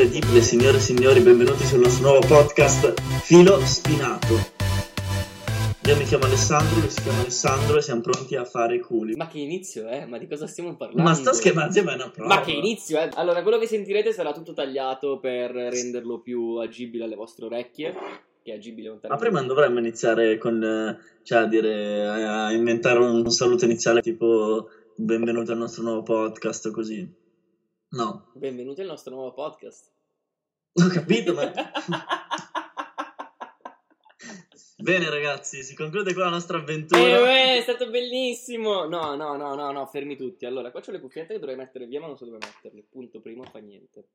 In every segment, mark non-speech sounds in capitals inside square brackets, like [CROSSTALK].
Incredibile, signore e signori, benvenuti sul nostro nuovo podcast Filo Spinato. Io mi chiamo Alessandro, lui si chiama Alessandro e siamo pronti a fare i culi. Ma che inizio, eh? Ma di cosa stiamo parlando? Ma sto scherzando, ma è una prova. Ma che inizio, eh? Allora, quello che sentirete sarà tutto tagliato per renderlo più agibile alle vostre orecchie. Che è agibile lontano. Ma prima non dovremmo iniziare con, cioè, a dire, a inventare un, un saluto iniziale tipo benvenuti al nostro nuovo podcast così. No, Benvenuti al nostro nuovo podcast. ho capito, ma... [LAUGHS] Bene ragazzi, si conclude qua la nostra avventura. Eh, beh, è stato bellissimo! No, no, no, no, no, fermi tutti. Allora, qua c'ho le cuffiette che dovrei mettere via, ma non so dove metterle. Punto primo, fa niente.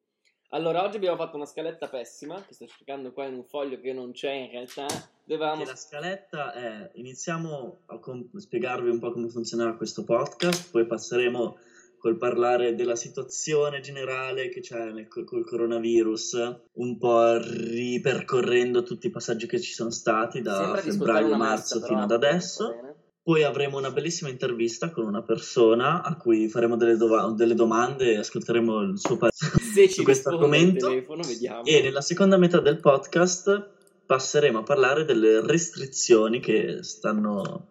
Allora, oggi abbiamo fatto una scaletta pessima, che sto cercando qua in un foglio che non c'è in realtà. Dovevamo... La scaletta è iniziamo a com- spiegarvi un po' come funzionerà questo podcast, poi passeremo col parlare della situazione generale che c'è nel- col coronavirus, un po' ripercorrendo tutti i passaggi che ci sono stati da febbraio marzo massa, fino però, ad adesso. Poi avremo una bellissima intervista con una persona a cui faremo delle, dova- delle domande e ascolteremo il suo parere [LAUGHS] su questo argomento. telefono. E nella seconda metà del podcast passeremo a parlare delle restrizioni che stanno,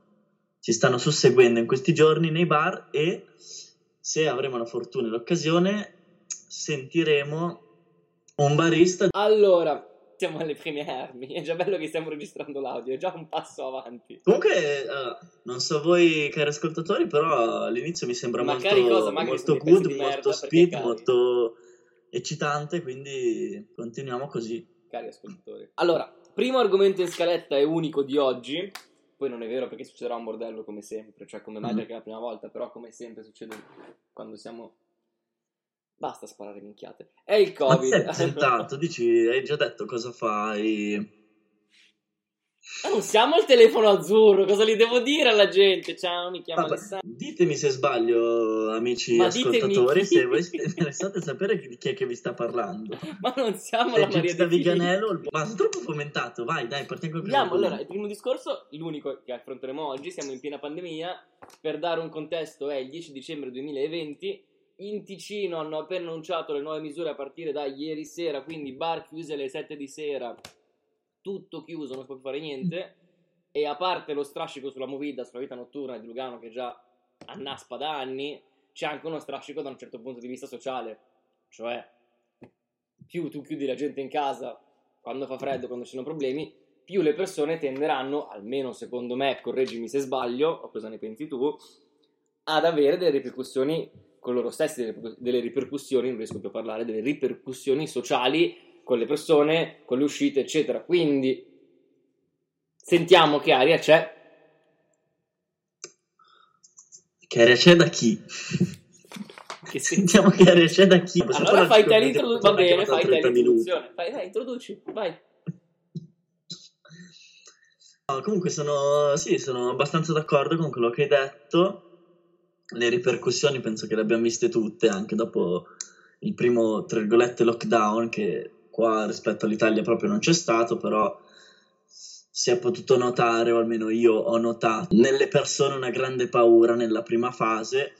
ci stanno susseguendo in questi giorni nei bar e se avremo la fortuna e l'occasione sentiremo un barista Allora, siamo alle prime armi. È già bello che stiamo registrando l'audio, è già un passo avanti. Comunque, eh, non so voi cari ascoltatori, però all'inizio mi sembra Ma molto, cosa? Magari molto good, merda, molto speed, molto eccitante, quindi continuiamo così. Cari ascoltatori. Allora, primo argomento in scaletta e unico di oggi. Poi non è vero perché succederà un bordello come sempre, cioè come mai Mhm. perché è la prima volta, però come sempre succede quando siamo... Basta sparare minchiate. È il Ma ti Covid. sei presentato, dici, hai già detto cosa fai? Ma non siamo al telefono azzurro, cosa gli devo dire alla gente? Ciao, mi chiamo Vabbè, Alessandro. ditemi se sbaglio, amici Ma ascoltatori, chi. se voi [LAUGHS] siete interessati a sapere di chi è che vi sta parlando. Ma non siamo Se la Maria Filippi. Viganello, il- ma sono troppo fomentato, vai, dai, partiamo col primo Andiamo, allora, il primo discorso, l'unico che affronteremo oggi, siamo in piena pandemia, per dare un contesto è il 10 dicembre 2020, in Ticino hanno appena annunciato le nuove misure a partire da ieri sera, quindi bar chiuse alle 7 di sera, tutto chiuso, non si può più fare niente, e a parte lo strascico sulla movida, sulla vita notturna di Lugano che già annaspa da anni, c'è anche uno strascico da un certo punto di vista sociale, cioè più tu chiudi la gente in casa quando fa freddo, quando ci sono problemi, più le persone tenderanno, almeno secondo me, correggimi se sbaglio, o cosa ne pensi tu, ad avere delle ripercussioni con loro stessi, delle, ripercu- delle ripercussioni, non riesco più a parlare, delle ripercussioni sociali con le persone, con le uscite, eccetera. Quindi sentiamo che aria c'è. Che aria c'è da chi? Che sen- Sentiamo che aria c'è da chi. Possiamo allora fai te l'introduzione, va bene, fai te 30 minuti. l'introduzione. Vai, vai, introduci, vai. No, comunque sono, sì, sono abbastanza d'accordo con quello che hai detto. Le ripercussioni penso che le abbiamo viste tutte, anche dopo il primo, tra virgolette, lockdown, che qua rispetto all'Italia proprio non c'è stato, però si è potuto notare, o almeno io ho notato, nelle persone una grande paura nella prima fase,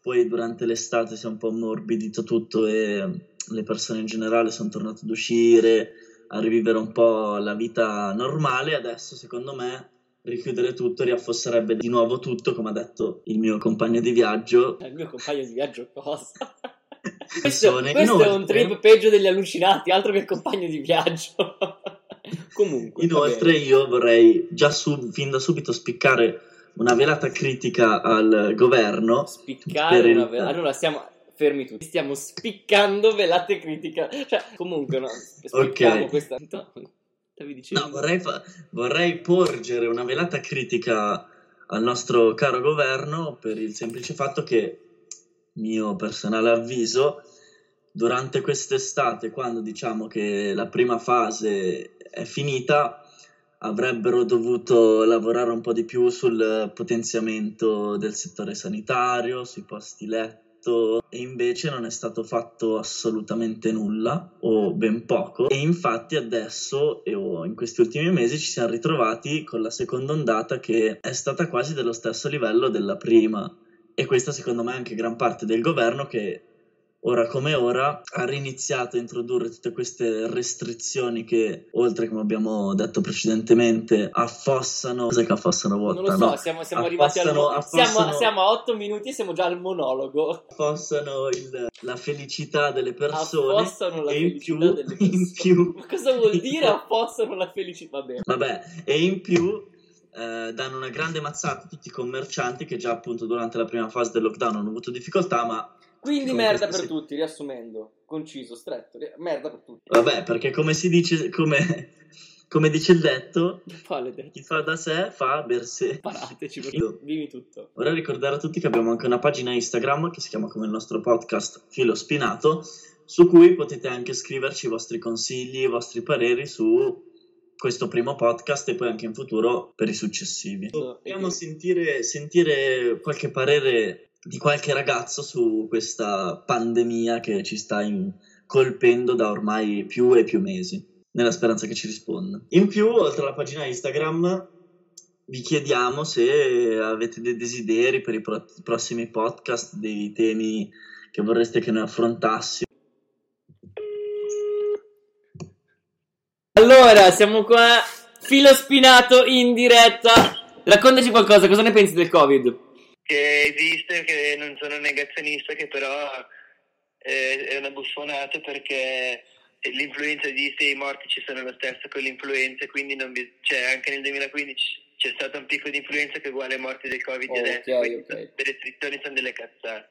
poi durante l'estate si è un po' ammorbidito tutto e le persone in generale sono tornate ad uscire, a rivivere un po' la vita normale. Adesso, secondo me, richiudere tutto riaffosserebbe di nuovo tutto, come ha detto il mio compagno di viaggio. Il mio compagno di viaggio cosa? Questo questo è un Inoltre- trip peggio degli allucinati, altro che il compagno di viaggio. [LAUGHS] Comunque, Inoltre, io vorrei già su- fin da subito spiccare una velata critica al governo. spiccare una il- vela. Allora stiamo fermi tutti, stiamo spiccando velate critica. Cioè, comunque no, spicchiamo Ok. questa? No, vorrei, fa- vorrei porgere una velata critica al nostro caro governo per il semplice fatto che, mio personale avviso, durante quest'estate, quando diciamo che la prima fase è finita, avrebbero dovuto lavorare un po' di più sul potenziamento del settore sanitario, sui posti letto e invece non è stato fatto assolutamente nulla o ben poco. E infatti adesso o in questi ultimi mesi ci siamo ritrovati con la seconda ondata che è stata quasi dello stesso livello della prima e questa secondo me è anche gran parte del governo che ora come ora ha riniziato a introdurre tutte queste restrizioni che, oltre come abbiamo detto precedentemente, affossano. Cos'è che affossano vuota? Non lo so, no, siamo, siamo arrivati al affossano, siamo, siamo, a 8 minuti e siamo già al monologo. Affossano il, la felicità delle persone. Affossano la felicità in più, delle persone. In più, Ma cosa vuol dire affossano la felicità? Vabbè. Vabbè, e in più. Eh, danno una grande mazzata a tutti i commercianti che già appunto durante la prima fase del lockdown hanno avuto difficoltà, ma quindi merda per sì. tutti, riassumendo, conciso, stretto, merda per tutti. Vabbè, perché come si dice, come, come dice il detto, chi fa da sé fa per sé. Parateci, dimmi tutto. Vorrei ricordare a tutti che abbiamo anche una pagina Instagram che si chiama come il nostro podcast Filo Spinato, su cui potete anche scriverci i vostri consigli, i vostri pareri su questo primo podcast e poi anche in futuro per i successivi. Vogliamo sentire, sentire qualche parere di qualche ragazzo su questa pandemia che ci sta in, colpendo da ormai più e più mesi, nella speranza che ci risponda. In più, oltre alla pagina Instagram, vi chiediamo se avete dei desideri per i pro- prossimi podcast, dei temi che vorreste che noi affrontassimo. Allora, siamo qua, filo spinato in diretta. Raccontaci qualcosa, cosa ne pensi del Covid? che esiste, che non sono negazionista, che però eh, è una buffonata perché l'influenza esiste e i morti ci sono lo stesso con l'influenza, quindi vi, cioè, anche nel 2015 c'è stato un picco di influenza che è uguale ai morti del Covid oh, adesso, okay, okay. le restrizioni sono delle cazzate.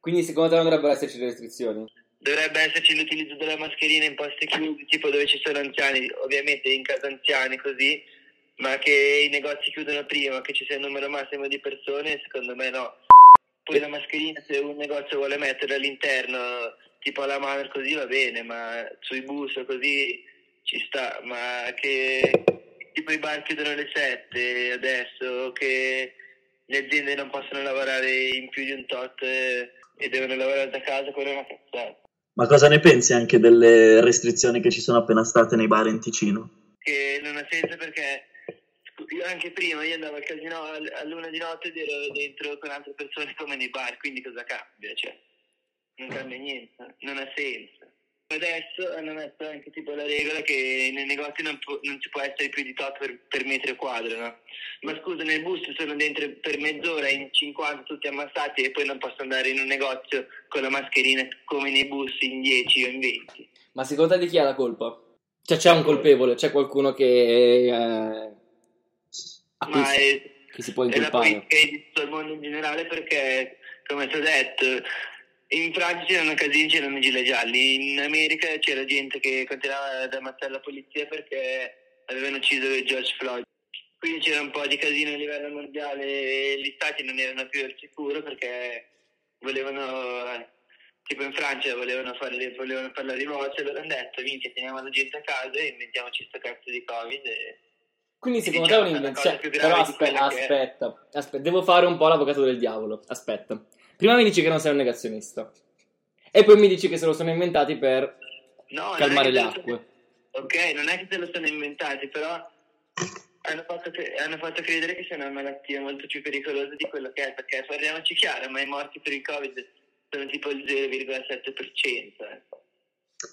Quindi secondo te non dovrebbero esserci le restrizioni? Dovrebbe esserci l'utilizzo della mascherina in posti chiusi, tipo dove ci sono anziani, ovviamente in casa anziani così, ma che i negozi chiudono prima, che ci sia il numero massimo di persone, secondo me no. Poi la mascherina, se un negozio vuole metterla all'interno, tipo alla mano così va bene, ma sui bus così ci sta, ma che tipo i bar chiudono alle 7 adesso, che le aziende non possono lavorare in più di un tot e devono lavorare da casa, quello è una cazzata. Ma cosa ne pensi anche delle restrizioni che ci sono appena state nei bar in Ticino? Che non ha senso perché anche prima io andavo al casino a luna di notte ed ero dentro con altre persone [LAUGHS] come nei bar, quindi cosa cambia? Cioè, non cambia niente, non ha senso. Adesso hanno messo anche tipo la regola che nei negozi non, pu- non ci può essere più di tot per, per, metro quadro, no? Ma scusa, nel bus sono dentro per mezz'ora in 50 tutti ammassati e poi non posso andare in un negozio con la mascherina come nei bus in 10 o in 20. Ma secondo te di chi ha la colpa? Cioè c'è un colpevole, c'è qualcuno che... Eh ma è, che si può incolpare. È la politica di tutto il mondo in generale perché, come ti ho detto, in Francia c'erano casini, c'erano gilet gialli, in America c'era gente che continuava ad ammazzare la polizia perché avevano ucciso George Floyd. Quindi c'era un po' di casino a livello mondiale e gli stati non erano più al sicuro perché volevano, tipo in Francia volevano, fare, volevano parlare di voce, allora hanno detto, minchia, teniamo la gente a casa e inventiamoci sto cazzo di Covid e quindi secondo diciamo te è un'invenzione. Cioè, però aspetta, aspetta, aspetta, devo fare un po' l'avvocato del diavolo. Aspetta. Prima mi dici che non sei un negazionista. E poi mi dici che se lo sono inventati per no, calmare le acque. Ok, non è che se lo sono inventati, però hanno fatto, hanno fatto, credere che sia una malattia molto più pericolosa di quello che è, perché parliamoci chiaro, ma i morti per il Covid sono tipo il 0,7%. Eh.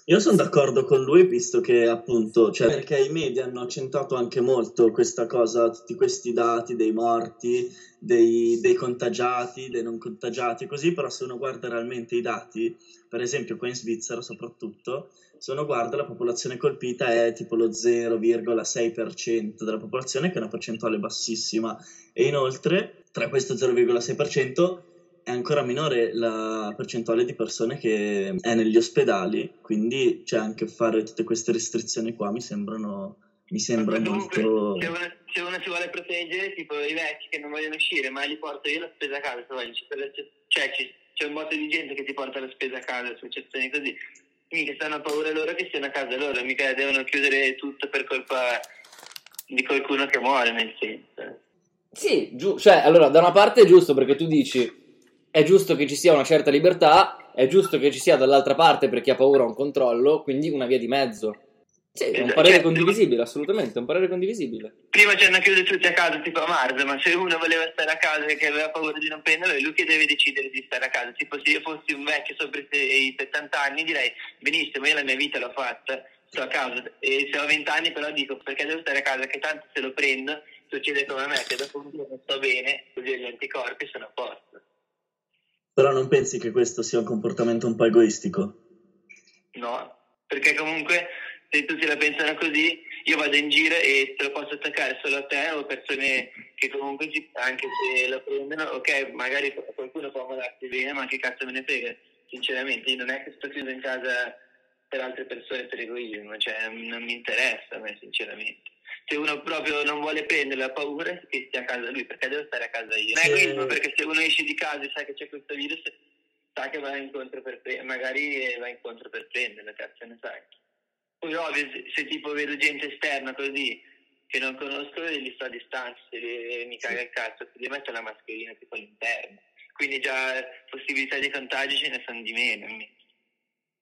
Io sono d'accordo con lui, visto che appunto, cioè, perché i media hanno accentuato anche molto questa cosa, tutti questi dati dei morti, dei, dei, contagiati, dei non contagiati, così, però se uno guarda realmente i dati, per esempio qua in Svizzera soprattutto, se uno guarda la popolazione colpita è tipo lo 0,6% della popolazione, che è una percentuale bassissima, e inoltre tra questo 0,6% è ancora minore la percentuale di persone che è negli ospedali, quindi c'è anche fare tutte queste restrizioni qua mi sembrano mi sembra comunque, molto... Se uno, se uno si vuole proteggere, tipo i vecchi che non vogliono uscire, ma li porto io la spesa a casa. C'è, cioè, ci- c'è un botto di gente che ti porta la spesa a casa, associazioni così. Mica stanno paura loro che siano a casa loro, mica devono chiudere tutto per colpa di qualcuno che muore, nel senso. Sì, giu- cioè, allora, da una parte è giusto perché tu dici è giusto che ci sia una certa libertà, è giusto che ci sia dall'altra parte per chi ha paura un controllo, quindi una via di mezzo. Sì, è un Esatto, parere cioè, condivisibile, assolutamente, è un parere condivisibile. Prima ci hanno chiuso tutti a casa tipo a marzo, ma se uno voleva stare a casa e che aveva paura di non prenderlo, è lui che deve decidere di stare a casa. Tipo se io fossi un vecchio sopra i 70 anni direi benissimo, io la mia vita l'ho fatta, sto a casa. E se ho 20 anni però dico perché devo stare a casa, che tanto se lo prendo succede come a me, che dopo un giorno sto bene, così gli anticorpi sono a posto. Però non pensi che questo sia un comportamento un po' egoistico? No, perché comunque se tutti la pensano così, io vado in giro e te lo posso attaccare solo a te o persone che comunque anche se lo prendono, ok, magari qualcuno può ammalarsi bene, ma che cazzo me ne frega, sinceramente, io non è che sto chiuso in casa per altre persone per egoismo, cioè non mi interessa a me sinceramente. Se uno proprio non vuole prendere la paura, che stia a casa lui, perché devo stare a casa io. Non è egoismo perché se uno esce di casa e sa che c'è questo virus, sa che va incontro per pre- magari eh, va incontro per prenderlo, cazzo ne sai. Poi ovvio, se, tipo vedo gente esterna così che non conosco, li sto a distanza, se li- mi caga il cazzo, se li metto la mascherina tipo all'interno. Quindi già possibilità di contagio ce ne sono di meno.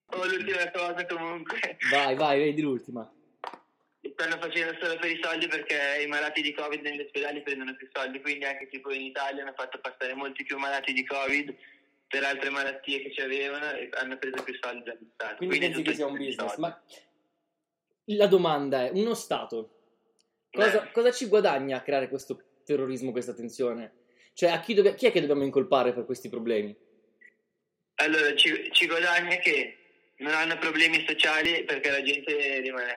Oh, l'ultima cosa comunque, Vai, vai, vedi l'ultima. Stanno facendo solo per i soldi perché i malati di Covid negli ospedali prendono più soldi, quindi anche tipo in Italia hanno fatto passare molti più malati di Covid per altre malattie che ci avevano e hanno preso più soldi dagli stati. Quindi è pensi che sia un business. soldi. Ma la domanda è, uno Stato, cosa, cosa ci guadagna a creare questo terrorismo, questa tensione? Cioè, a chi, dobb- chi è che dobbiamo incolpare per questi problemi? Allora, ci, ci guadagna che non hanno problemi sociali perché la gente rimane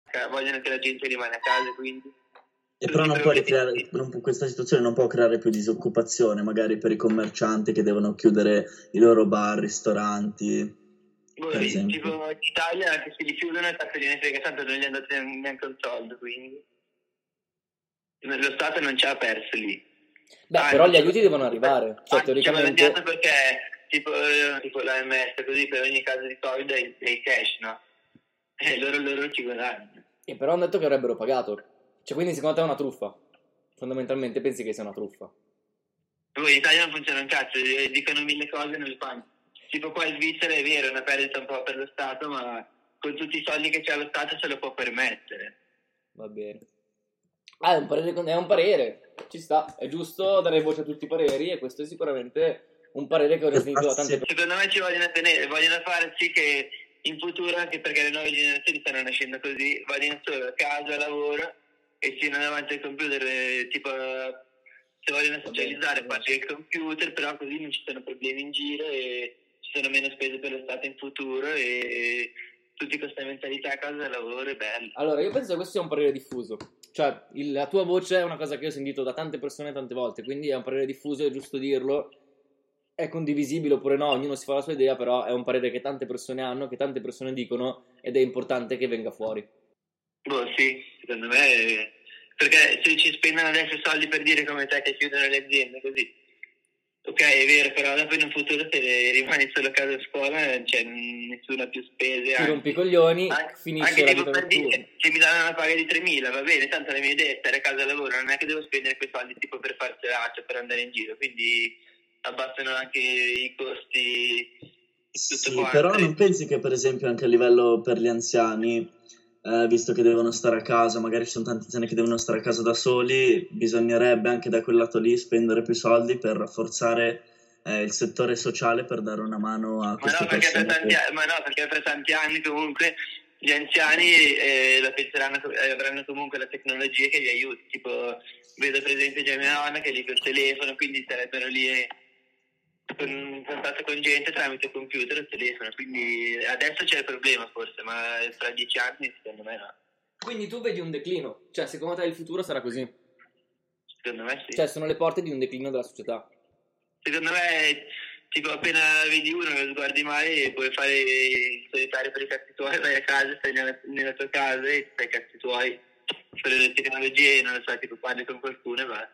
Vogliono che la gente rimane a casa, quindi E però non può ricreare, non questa situazione non può creare più disoccupazione, magari per i commercianti che devono chiudere i loro bar, ristoranti. boh, tipo in Italia anche se li chiudono e cazzo gliene frega tanto non gli hanno dato neanche un soldo, quindi lo Stato non ci ha perso lì. Beh, Ah, però gli aiuti devono arrivare. Cioè, Ah, ci teoricamente... guadagnato perché tipo, eh, tipo l'AMS così per ogni caso di Covid è è il cash, no? [LAUGHS] E loro, loro ci guadagnano. E però hanno detto che avrebbero pagato. Cioè, quindi secondo te è una truffa? Fondamentalmente pensi che sia una truffa. Poi in Italia non funziona un cazzo, eh, dicono mille cose e non le fanno. Tipo qua in Svizzera è vero, è una perdita un po' per lo Stato, ma con tutti i soldi che c'ha lo Stato se lo può permettere. Va bene. Ah, è un parere, è un parere. Ci sta. È giusto dare voce a tutti i pareri e questo è sicuramente un parere che ho sentito da tante persone. Secondo me ci vogliono tenere, vogliono fare sì che in futuro, anche perché le nuove generazioni stanno nascendo così, vadino solo a casa, lavoro e siano davanti al computer, eh, tipo se vogliono socializzare faccio il computer, però così non ci sono problemi in giro e ci sono meno spese per lo Stato in futuro e tutti con questa mentalità a casa lavoro è bello. Allora, io penso che questo sia un parere diffuso. Cioè, il- la tua voce è una cosa che ho sentito da tante persone tante volte, quindi è un parere diffuso, è giusto dirlo. È condivisibile oppure no, ognuno si fa la sua idea, però è un parere che tante persone hanno, che tante persone dicono ed è importante che venga fuori. Boh, sì, secondo me. eh, Perché se ci spendono adesso soldi per dire come te che chiudono le aziende così. Ok, è vero, però dopo in un futuro se rimani solo a casa a scuola non c'è nessuna più spese. Ti rompi i coglioni, anche- finisce anche la vita per dire, se mi danno una paga di 3.000 va bene, tanto la mia idea è stare a casa a lavoro, non è che devo spendere quei soldi tipo per far serata, per andare in giro, quindi abbassano anche i costi Sì, quanto. però non pensi che per esempio anche a livello per gli anziani, eh, visto che devono stare a casa, magari ci sono tanti anziani che devono stare a casa da soli, bisognerebbe anche da quel lato lì spendere più soldi per rafforzare eh, il settore sociale per dare una mano a Ma queste no, perché per persone. tanti, che- ma no, perché per tanti anni comunque gli anziani eh, la penseranno, eh, avranno comunque la tecnologia che li aiuti, tipo vedo presente già mia nonna che è lì col telefono, quindi sarebbero lì eh, con, contatto con gente tramite computer o telefono, quindi adesso c'è il problema forse, ma tra dieci anni secondo me no. Quindi tu vedi un declino, cioè secondo te il futuro sarà così? Secondo me sì. Cioè sono le porte di un declino della società. Secondo me, tipo, appena vedi uno lo sguardi male, puoi fare il solitario per i cazzi tuoi, vai a casa, stai nella, nella tua casa e fai i cazzi tuoi, fai le tecnologie, non lo so, tipo parli con qualcuno e va.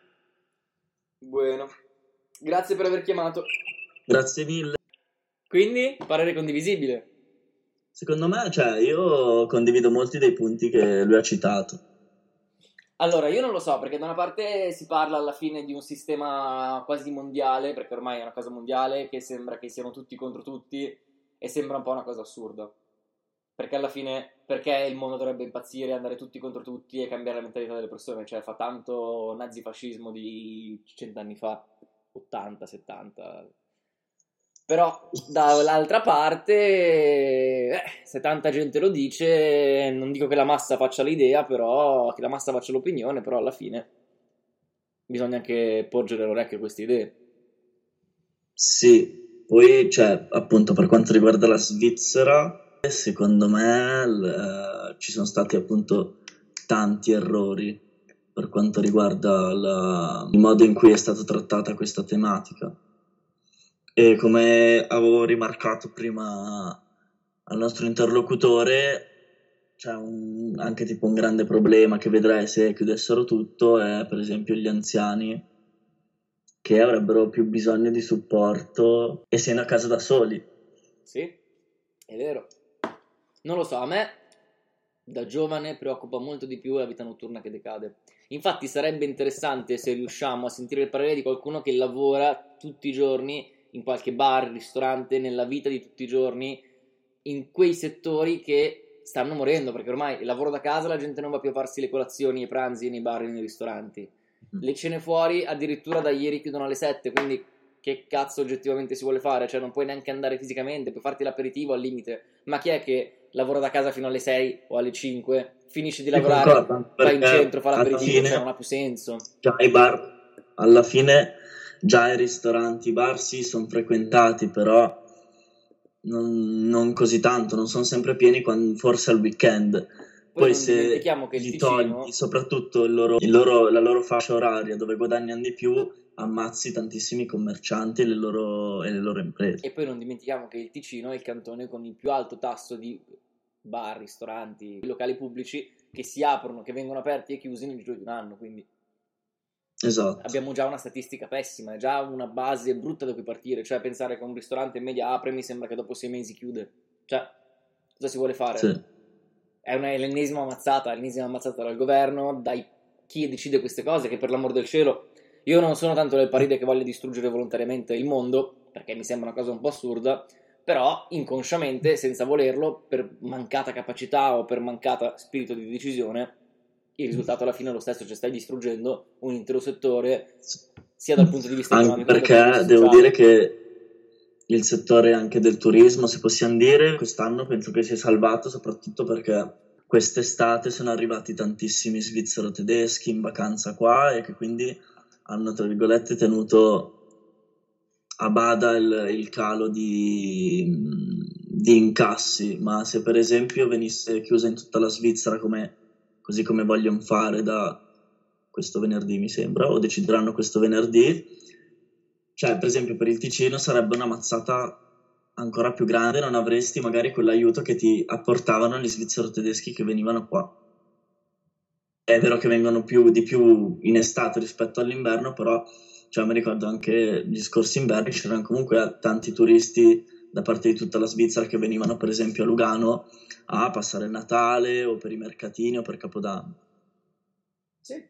Bueno. Grazie per aver chiamato. Grazie mille. Quindi, parere condivisibile. Secondo me, cioè, io condivido molti dei punti che lui ha citato. Allora, io non lo so, perché da una parte si parla alla fine di un sistema quasi mondiale, perché ormai è una cosa mondiale, che sembra che siano tutti contro tutti, e sembra un po' una cosa assurda. Perché alla fine, perché il mondo dovrebbe impazzire, andare tutti contro tutti e cambiare la mentalità delle persone? Cioè, fa tanto nazifascismo di cent'anni fa, 80, 70. Però, dall'altra parte, eh, se tanta gente lo dice, non dico che la massa faccia l'idea, però che la massa faccia l'opinione, però alla fine bisogna anche porgere l'orecchio a queste idee. Sì, poi, cioè, appunto, per quanto riguarda la Svizzera, secondo me l- ci sono stati appunto tanti errori per quanto riguarda la- il modo in cui è stata trattata questa tematica. E come avevo rimarcato prima al nostro interlocutore, c'è un- anche tipo un grande problema che vedrai se chiudessero tutto, è per esempio gli anziani che avrebbero più bisogno di supporto e siano a casa da soli. Sì, è vero. Non lo so, a me da giovane preoccupa molto di più la vita notturna che decade. Infatti sarebbe interessante se riusciamo a sentire il parere di qualcuno che lavora tutti i giorni in qualche bar, ristorante, nella vita di tutti i giorni, in quei settori che stanno morendo, perché ormai il lavoro da casa la gente non va più a farsi le colazioni i pranzi nei bar e nei ristoranti. Le cene fuori addirittura da ieri chiudono alle 7, quindi che cazzo oggettivamente si vuole fare? Cioè non puoi neanche andare fisicamente, puoi farti l'aperitivo al limite. Ma chi è che lavora da casa fino alle 6 o alle 5, finisce di lavorare, concordo, va in centro, fa l'aperitivo, fine- cioè non ha più senso. Già i bar, alla fine, già i ristoranti, i bar sì, sono frequentati, però non, non così tanto, non sono sempre pieni, quan- forse al weekend. Poi non se gli Ticino- togli soprattutto il loro- il loro- la loro fascia oraria dove guadagnano di più, ammazzi tantissimi commercianti e le loro, e le loro imprese. E poi non dimentichiamo che il Ticino è il cantone con il più alto tasso di bar, ristoranti, locali pubblici che si aprono, che vengono aperti e chiusi nel giro di un anno, quindi Esatto. abbiamo già una statistica pessima, è già una base brutta da cui partire, cioè pensare che un ristorante in media apre mi sembra che dopo sei mesi chiude. Cioè, cosa si vuole fare? Sì. È una, è l'ennesima ammazzata, l'ennesima ammazzata dal governo, dai chi decide queste cose, che per l'amor del cielo, io non sono tanto del parere che voglia distruggere volontariamente il mondo, perché mi sembra una cosa un po' assurda, però inconsciamente, senza volerlo, per mancata capacità o per mancata spirito di decisione, il risultato alla fine è lo stesso, cioè stai distruggendo un intero settore, sia dal punto di vista Anche economico perché devo dire che il settore anche del turismo, se possiamo dire, quest'anno penso che si è salvato soprattutto perché quest'estate sono arrivati tantissimi svizzero tedeschi in vacanza qua e che quindi hanno, tra virgolette, tenuto a bada il, il calo di, di incassi, ma se per esempio venisse chiusa in tutta la Svizzera come, così come vogliono fare da questo venerdì mi sembra, o decideranno questo venerdì, cioè per esempio per il Ticino sarebbe una mazzata ancora più grande, non avresti magari quell'aiuto che ti apportavano gli svizzero tedeschi che venivano qua. È vero che vengono più, di più in estate rispetto all'inverno, però cioè, mi ricordo anche gli scorsi inverni c'erano comunque tanti turisti da parte di tutta la Svizzera che venivano per esempio a Lugano a passare il Natale o per i mercatini o per Capodanno. Sì,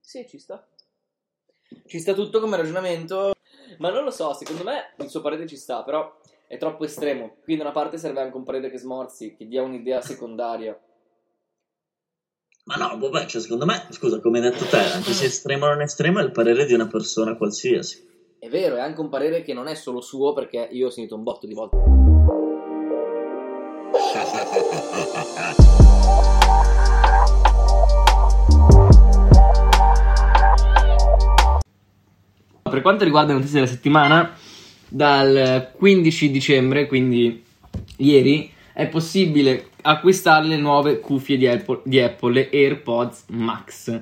sì, ci sta. Ci sta tutto come ragionamento, ma non lo so, secondo me il suo parere ci sta, però è troppo estremo. Qui da una parte serve anche un parere che smorzi, che dia un'idea secondaria. Ma no, vabbè, cioè, secondo me, scusa, come hai detto te, anche se estremo o non estremo, è il parere di una persona qualsiasi. È vero, è anche un parere che non è solo suo, perché io ho sentito un botto di volte. Per quanto riguarda le notizie della settimana, dal 15 dicembre, quindi ieri, è possibile acquistare le nuove cuffie di Apple, di Apple, le AirPods Max.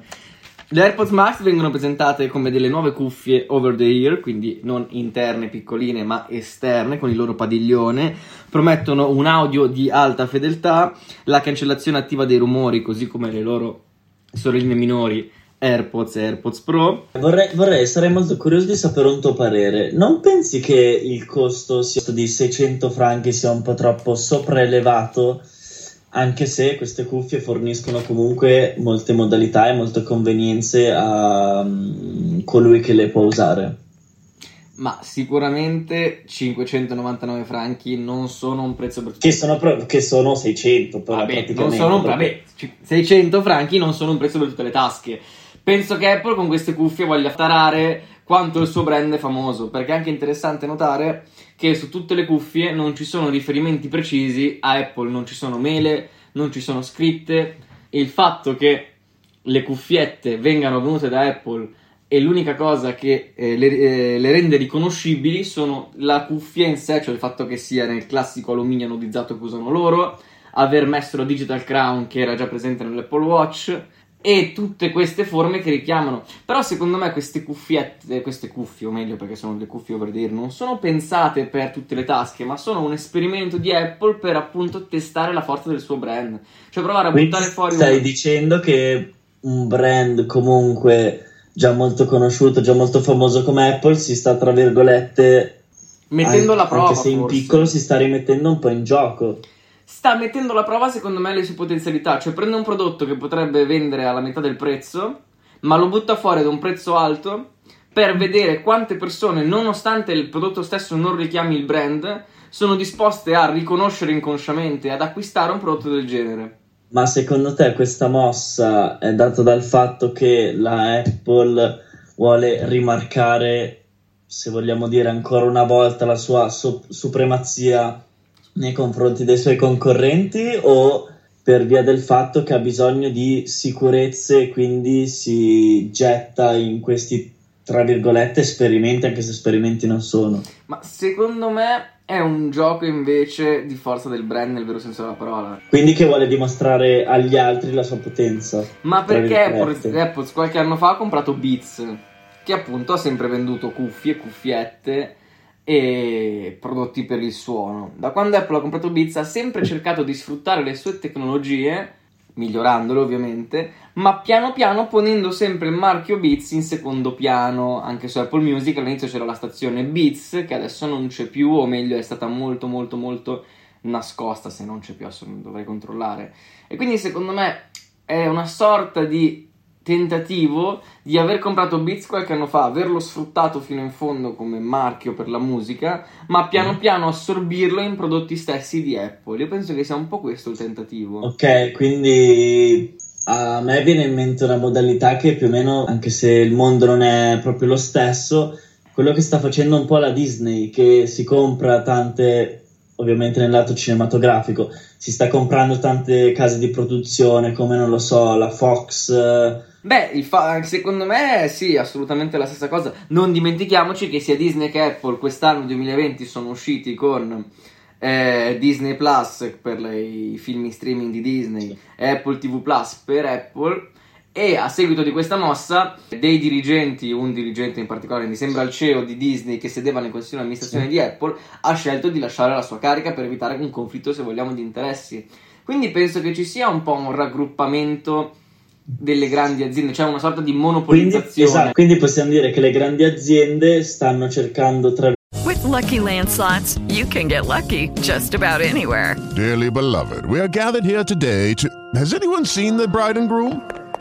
Le AirPods Max vengono presentate come delle nuove cuffie over the ear, quindi non interne piccoline ma esterne con il loro padiglione. Promettono un audio di alta fedeltà, la cancellazione attiva dei rumori, così come le loro sorelline minori AirPods e AirPods Pro. Vorrei, vorrei, sarei molto curioso di sapere un tuo parere. Non pensi che il costo sia di 600 franchi sia un po' troppo sopraelevato? Anche se queste cuffie forniscono comunque molte modalità e molte convenienze a um, colui che le può usare. Ma sicuramente 599 franchi non sono un prezzo per che sono, che sono 600 però vabbè, non sono, vabbè, 600 franchi non sono un prezzo per tutte le tasche penso che Apple con queste cuffie voglia tarare quanto il suo brand è famoso, perché è anche interessante notare che su tutte le cuffie non ci sono riferimenti precisi a Apple, non ci sono mele, non ci sono scritte, il fatto che le cuffiette vengano venute da Apple e l'unica cosa che eh, le, eh, le, rende riconoscibili sono la cuffia in sé, cioè il fatto che sia nel classico alluminio anodizzato che usano loro, aver messo la Digital Crown che era già presente nell'Apple Watch e tutte queste forme che richiamano. Però secondo me queste cuffiette, queste cuffie, o meglio perché sono le cuffie the ear, non sono pensate per tutte le tasche, ma sono un esperimento di Apple per appunto testare la forza del suo brand. Cioè provare a Quindi buttare fuori... Stai un... dicendo che un brand comunque già molto conosciuto, già molto famoso come Apple si sta tra virgolette... Mettendo alla prova. Anche se in forse. piccolo si sta rimettendo un po' in gioco sta mettendo alla prova, secondo me, le sue potenzialità. Cioè, prende un prodotto che potrebbe vendere alla metà del prezzo, ma lo butta fuori da un prezzo alto per vedere quante persone, nonostante il prodotto stesso non richiami il brand, sono disposte a riconoscere inconsciamente, ad acquistare un prodotto del genere. Ma secondo te questa mossa è data dal fatto che la Apple vuole rimarcare, se vogliamo dire ancora una volta, la sua so- supremazia nei confronti dei suoi concorrenti o per via del fatto che ha bisogno di sicurezze e quindi si getta in questi tra virgolette esperimenti anche se esperimenti non sono? Ma secondo me è un gioco invece di forza del brand nel vero senso della parola. Quindi che vuole dimostrare agli altri la sua potenza ma perché Apple, Apple qualche anno fa ha comprato Beats che appunto ha sempre venduto cuffie cuffiette e prodotti per il suono. Da quando Apple ha comprato Beats ha sempre cercato di sfruttare le sue tecnologie, migliorandole ovviamente, ma piano piano ponendo sempre il marchio Beats in secondo piano. Anche su Apple Music all'inizio c'era la stazione Beats, che adesso non c'è più, o meglio è stata molto molto molto nascosta, se non c'è più adesso dovrei controllare. E quindi secondo me è una sorta di tentativo di aver comprato Beats qualche anno fa, averlo sfruttato fino in fondo come marchio per la musica, ma piano piano assorbirlo in prodotti stessi di Apple. Io penso che sia un po' questo il tentativo. Ok, quindi a me viene in mente una modalità che più o meno, anche se il mondo non è proprio lo stesso, quello che sta facendo un po' la Disney, che si compra tante, ovviamente nel lato cinematografico, si sta comprando tante case di produzione come, non lo so, la Fox Beh, fa- secondo me sì, assolutamente la stessa cosa. Non dimentichiamoci che sia Disney che Apple quest'anno 2020 sono usciti con eh, Disney Plus per le, i film in streaming di Disney e Apple TV Plus per Apple. E a seguito di questa mossa, dei dirigenti, un dirigente in particolare, mi sembra il CEO di Disney che sedeva nel consiglio di amministrazione di Apple, ha scelto di lasciare la sua carica per evitare un conflitto, se vogliamo, di interessi. Quindi penso che ci sia un po' un raggruppamento delle grandi aziende, cioè una sorta di monopolizzazione. Quindi, esatto, quindi possiamo dire che le grandi aziende stanno cercando tra With lucky landslots, you can get lucky just about anywhere. Dearly beloved, we are gathered here today to Has anyone seen the bride and groom?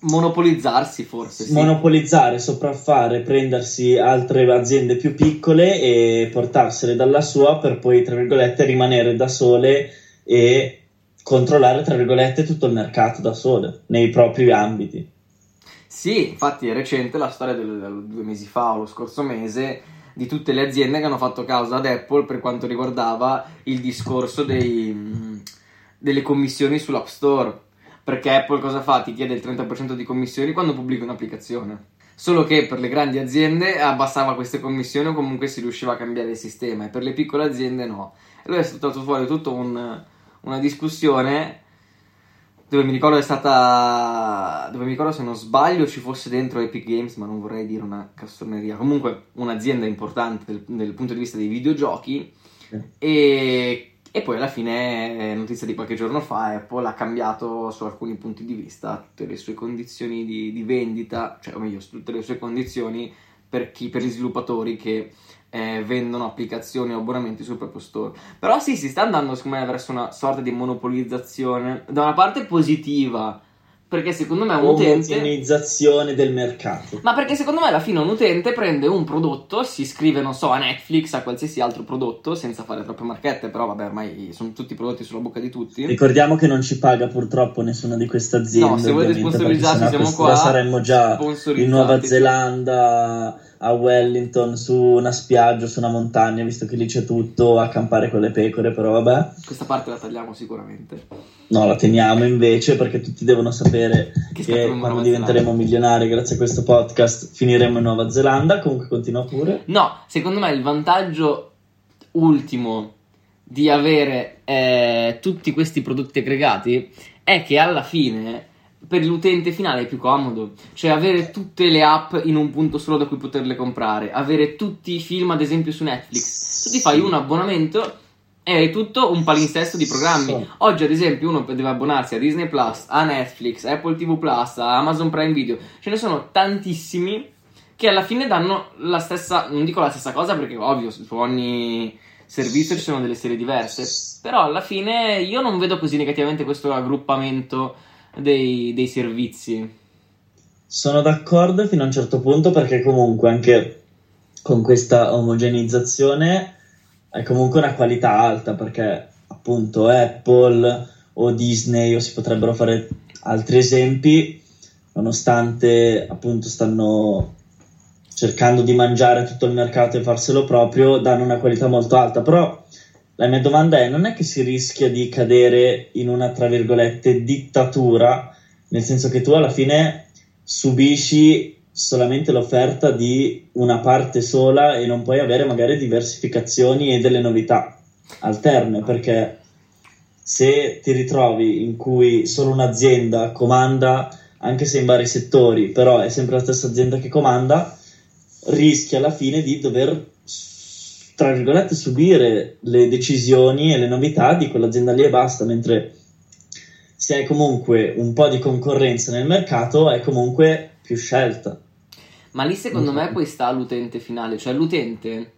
monopolizzarsi forse. Sì. monopolizzare, sopraffare, prendersi altre aziende più piccole e portarsele dalla sua per poi, tra virgolette, rimanere da sole e controllare, tra virgolette, tutto il mercato da sole, nei propri ambiti. Sì, infatti è recente la storia del, del due mesi fa o lo scorso mese di tutte le aziende che hanno fatto causa ad Apple per quanto riguardava il discorso dei, delle commissioni sull'App Store. Perché Apple cosa fa? Ti chiede il 30% di commissioni quando pubblica un'applicazione. Solo che per le grandi aziende abbassava queste commissioni o comunque si riusciva a cambiare il sistema e per le piccole aziende no. E lui è stato fuori tutta un, una discussione dove mi ricordo è stata dove mi ricordo se non sbaglio ci fosse dentro Epic Games ma non vorrei dire una castroneria comunque un'azienda importante dal, dal punto di vista dei videogiochi Sì. e, e poi alla fine eh, notizia di qualche giorno fa Apple ha cambiato su alcuni punti di vista tutte le sue condizioni di, di vendita cioè o meglio tutte le sue condizioni per, chi, per gli sviluppatori che eh, vendono applicazioni o abbonamenti sul proprio store. Però sì, si sta andando secondo me verso una sorta di monopolizzazione, da una parte positiva, perché secondo me un utente... Omogeneizzazione del mercato. Ma perché secondo me alla fine un utente prende un prodotto, si iscrive, non so, a Netflix, a qualsiasi altro prodotto, senza fare troppe marchette, però vabbè, ormai sono tutti prodotti sulla bocca di tutti. Ricordiamo che non ci paga purtroppo nessuna di queste aziende. No, se volete sponsorizzarci siamo qua, saremmo già in. Nuova Zelanda, a Wellington, su una spiaggia, su una montagna, visto che lì c'è tutto, a campare con le pecore, però vabbè. Questa parte la tagliamo sicuramente. No, la teniamo invece perché tutti devono sapere Che che, quando diventeremo milionari grazie a questo podcast finiremo in Nuova Zelanda. Comunque continua pure. No, secondo me il vantaggio ultimo di avere eh, tutti questi prodotti aggregati è che alla fine per l'utente finale è più comodo, cioè avere tutte le app in un punto solo da cui poterle comprare, avere tutti i film ad esempio su Netflix, tu ti fai un abbonamento e hai tutto un palinsesto di programmi. Oggi ad esempio uno deve abbonarsi a Disney Plus, a Netflix, a Apple TV Plus, a Amazon Prime Video, ce ne sono tantissimi che alla fine danno la stessa, non dico la stessa cosa perché ovvio su ogni servizio ci sono delle serie diverse, però alla fine io non vedo così negativamente questo raggruppamento dei, dei servizi. Sono d'accordo fino a un certo punto perché comunque anche con questa omogenizzazione hai comunque una qualità alta perché appunto Apple o Disney o si potrebbero fare altri esempi nonostante appunto stanno cercando di mangiare tutto il mercato e farselo proprio danno una qualità molto alta però la mia domanda è non è che si rischia di cadere in una tra virgolette dittatura? Nel senso che tu alla fine subisci solamente l'offerta di una parte sola e non puoi avere magari diversificazioni e delle novità alterne perché se ti ritrovi in cui solo un'azienda comanda anche se in vari settori però è sempre la stessa azienda che comanda rischi alla fine di dover tra virgolette subire le decisioni e le novità di quell'azienda lì e basta mentre se hai comunque un po' di concorrenza nel mercato hai comunque più scelta Ma lì secondo me poi sta l'utente finale, cioè l'utente.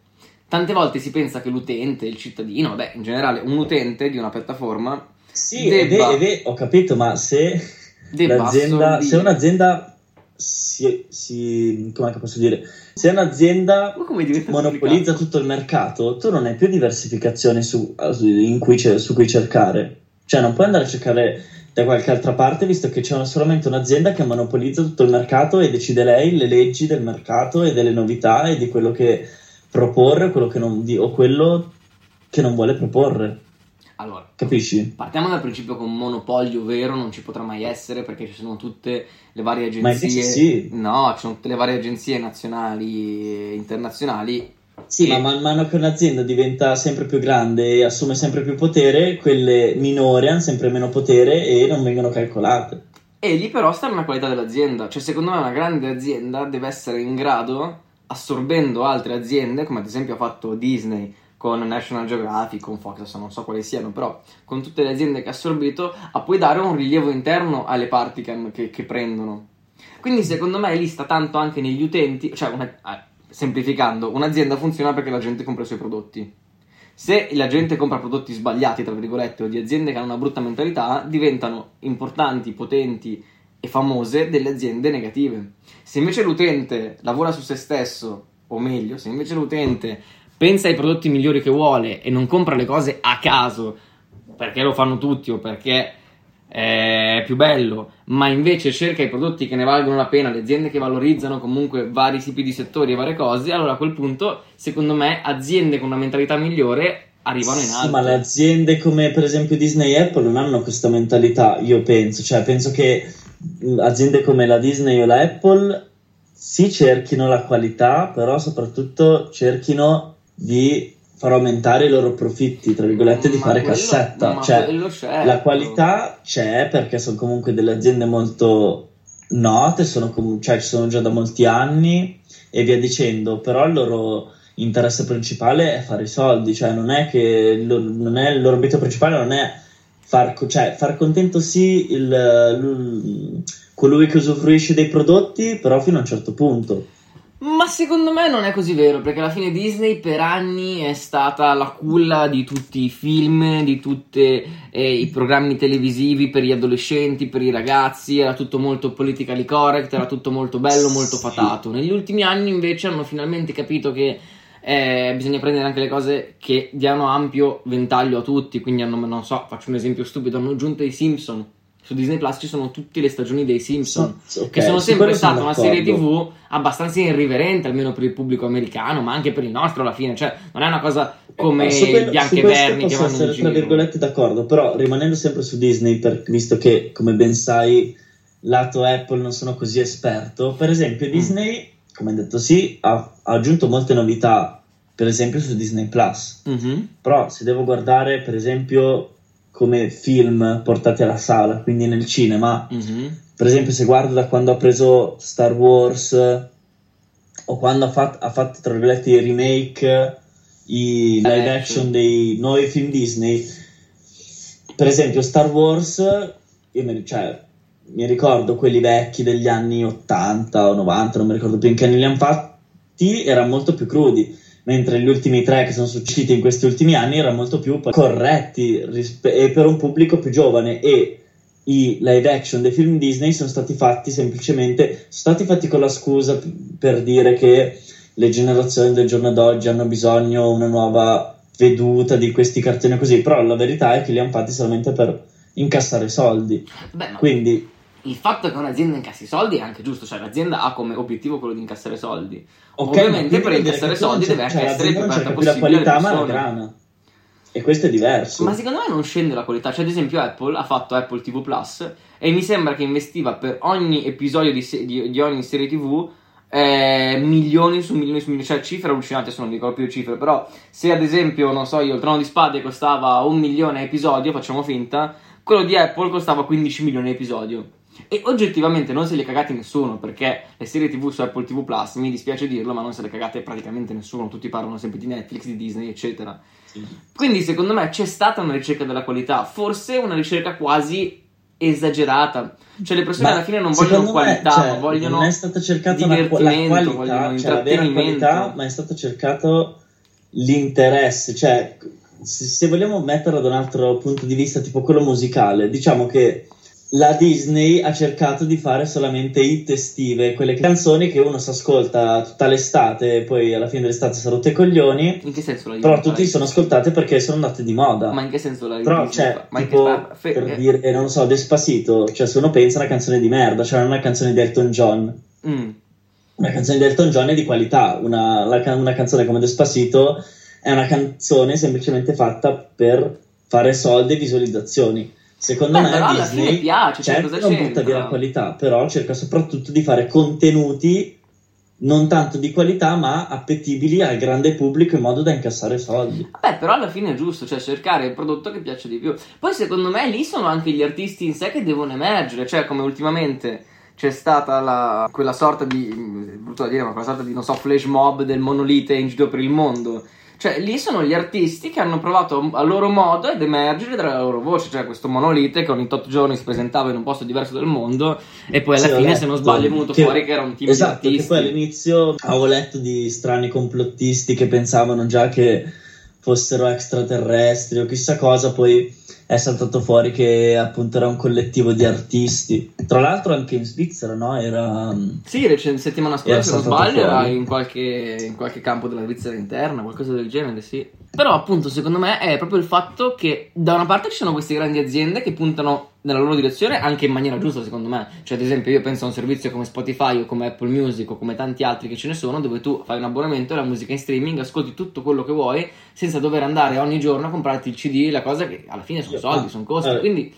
Tante volte si pensa che l'utente, il cittadino, vabbè, in generale, un utente di una piattaforma Sì, debba, è ve- è ho capito, ma se se un'azienda si, si come posso dire, se un'azienda monopolizza tutto il mercato, tu non hai più diversificazione su, in cui su cui cercare. Cioè, non puoi andare a cercare da qualche altra parte, visto che c'è una- solamente un'azienda che monopolizza tutto il mercato e decide lei le leggi del mercato e delle novità e di quello che proporre quello che non, o quello che non vuole proporre. Allora, Capisci? partiamo dal principio che un monopolio vero non ci potrà mai essere perché ci sono tutte le varie Ma agenzie. invece sì. No, ci sono tutte le varie agenzie nazionali e internazionali. Sì, che- ma man mano che un'azienda diventa sempre più grande e assume sempre più potere, quelle minori hanno sempre meno potere e non vengono calcolate. E lì però sta nella qualità dell'azienda. Cioè, secondo me una grande azienda deve essere in grado, assorbendo altre aziende, come ad esempio ha fatto Disney con National Geographic, con Fox, non so quali siano, però con tutte le aziende che ha assorbito, a poi dare un rilievo interno alle parti che, che- che prendono. Quindi secondo me lì sta tanto anche negli utenti, cioè una- eh, semplificando, un'azienda funziona perché la gente compra i suoi prodotti. Se la gente compra prodotti sbagliati, tra virgolette, o di aziende che hanno una brutta mentalità, diventano importanti, potenti e famose delle aziende negative. Se invece l'utente lavora su se stesso, o meglio, se invece l'utente pensa ai prodotti migliori che vuole e non compra le cose a caso perché lo fanno tutti o perché è più bello, ma invece cerca i prodotti che ne valgono la pena, le aziende che valorizzano comunque vari tipi di settori e varie cose, allora a quel punto, secondo me, aziende con una mentalità migliore arrivano in alto. Sì, ma le aziende come per esempio Disney e Apple non hanno questa mentalità, io penso, cioè penso che aziende come la Disney o la Apple sì cerchino la qualità, però soprattutto cerchino di far aumentare i loro profitti, tra virgolette, di Ma fare quello- cassetta. Cioè, la qualità c'è perché sono comunque delle aziende molto note, sono com- cioè ci sono già da molti anni e via dicendo, però il loro interesse principale è fare i soldi, cioè non è che loro, non è il loro obiettivo principale non è far, co- cioè, far contento sì il, l- colui che usufruisce dei prodotti, però fino a un certo punto. Ma secondo me non è così vero, perché alla fine Disney per anni è stata la culla di tutti i film, di tutti i programmi televisivi per gli adolescenti, per i ragazzi, era tutto molto politically correct, era tutto molto bello, molto fatato. Negli ultimi anni invece hanno finalmente capito che eh, bisogna prendere anche le cose che diano ampio ventaglio a tutti, quindi hanno, non so, faccio un esempio stupido, hanno aggiunto i Simpson. Su Disney Plus ci sono tutte le stagioni dei Simpson, So- ok, che sono sempre stata una serie. TV abbastanza irriverente, almeno per il pubblico americano, ma anche per il nostro alla fine. Cioè, non è una cosa come su quello- e questo Bernie che vanno in essere tra giro. virgolette d'accordo, però rimanendo sempre su Disney, per- visto che come ben sai, lato Apple non sono così esperto, per Mm. esempio Disney, come hai detto sì, ha, ha aggiunto molte novità, per esempio su Disney Plus, Mhm. però se devo guardare per esempio come film portati alla sala, quindi nel cinema, Mhm. per esempio se guardo da quando ha preso Star Wars o quando ha, fat- ha fatto tra virgolette i remake i live Eh, action dei nuovi film Disney per esempio Star Wars io mi, cioè, mi ricordo quelli vecchi degli anni 80 o 90 non mi ricordo più in che anni li hanno fatti erano molto più crudi mentre gli ultimi tre che sono succediti in questi ultimi anni erano molto più corretti rispe- e per un pubblico più giovane e i live action dei film Disney sono stati fatti semplicemente sono stati fatti con la scusa per dire che le generazioni del giorno d'oggi hanno bisogno una nuova veduta di questi cartoni così però la verità è che li hanno fatti solamente per incassare soldi. Beh, ma quindi il fatto che un'azienda incassi soldi è anche giusto, cioè l'azienda ha come obiettivo quello di incassare soldi. ok, Ovviamente per incassare soldi deve non anche essere il cioè, più aperta la possibile alle qualità ma la grana e questo è diverso Ma secondo me non scende la qualità. Cioè, ad esempio, Apple ha fatto Apple TV Plus e mi sembra che investiva per ogni episodio di, se- di- di ogni serie TV eh, milioni su milioni su milioni, cioè cifre allucinanti, adesso non ricordo più le cifre, però se ad esempio, non so io, il Trono di Spade costava un milione a episodio, facciamo finta, quello di Apple costava 15 milioni a episodio. E oggettivamente non se li è cagati nessuno, perché le serie TV su Apple TV Plus, mi dispiace dirlo, ma non se le cagate praticamente nessuno, tutti parlano sempre di Netflix, di Disney, eccetera. Quindi secondo me c'è stata una ricerca della qualità, forse una ricerca quasi esagerata. Cioè le persone Ma alla fine non vogliono me, qualità, cioè, ma vogliono non è stata cercata la divertimento, qualità, vogliono cioè la vera qualità, ma è stato cercato l'interesse. Cioè, se, se vogliamo metterla da un altro punto di vista, tipo quello musicale, diciamo che la Disney ha cercato di fare solamente hit estive, quelle canzoni che uno si ascolta tutta l'estate e poi alla fine dell'estate si è rotto i coglioni. In che senso la Però Disney tutti fa? sono ascoltate perché sono andate di moda. Ma in che senso la Però Disney in che tipo, fa- fe- per eh, dire, non lo so, Despacito, cioè se uno pensa a una canzone di merda, cioè non una canzone di Elton John. mm. Una canzone di Elton John è di qualità, una, la una canzone come Despacito è una canzone semplicemente fatta per fare soldi e visualizzazioni. Secondo Beh, me però Disney piace, cioè, certo non c'entra? butta via la qualità, però cerca soprattutto di fare contenuti non tanto di qualità, ma appetibili al grande pubblico in modo da incassare soldi. Vabbè, però alla fine è giusto, cioè cercare il prodotto che piace di più. Poi secondo me lì sono anche gli artisti in sé che devono emergere, cioè come ultimamente c'è stata la- quella sorta di, è brutto da dire, ma quella sorta di, non so, flash mob del monolite in giro per il mondo. Cioè, lì sono gli artisti che hanno provato a loro modo ad emergere dalla loro voce. Cioè, questo monolite che ogni tot giorni si presentava in un posto diverso del mondo. E poi alla Sì, fine, se non sbaglio, è venuto che- fuori che era un team esatto, di artisti. che poi all'inizio avevo letto di strani complottisti che pensavano già che fossero extraterrestri o chissà cosa, poi è saltato fuori che appunto era un collettivo di artisti. Tra l'altro anche in Svizzera, no? Era... Sì, recen- settimana scorsa, Era se non sbaglio, era fuori. in qualche, in qualche campo della Svizzera interna, qualcosa del genere, sì. Però, appunto, secondo me è proprio il fatto che da una parte ci sono queste grandi aziende che puntano nella loro direzione anche in maniera giusta, secondo me. Cioè, ad esempio, io penso a un servizio come Spotify o come Apple Music o come tanti altri che ce ne sono, dove tu fai un abbonamento e la musica in streaming, ascolti tutto quello che vuoi senza dover andare ogni giorno a comprarti il CD, la cosa che alla fine sono soldi, sono costi. eh. Quindi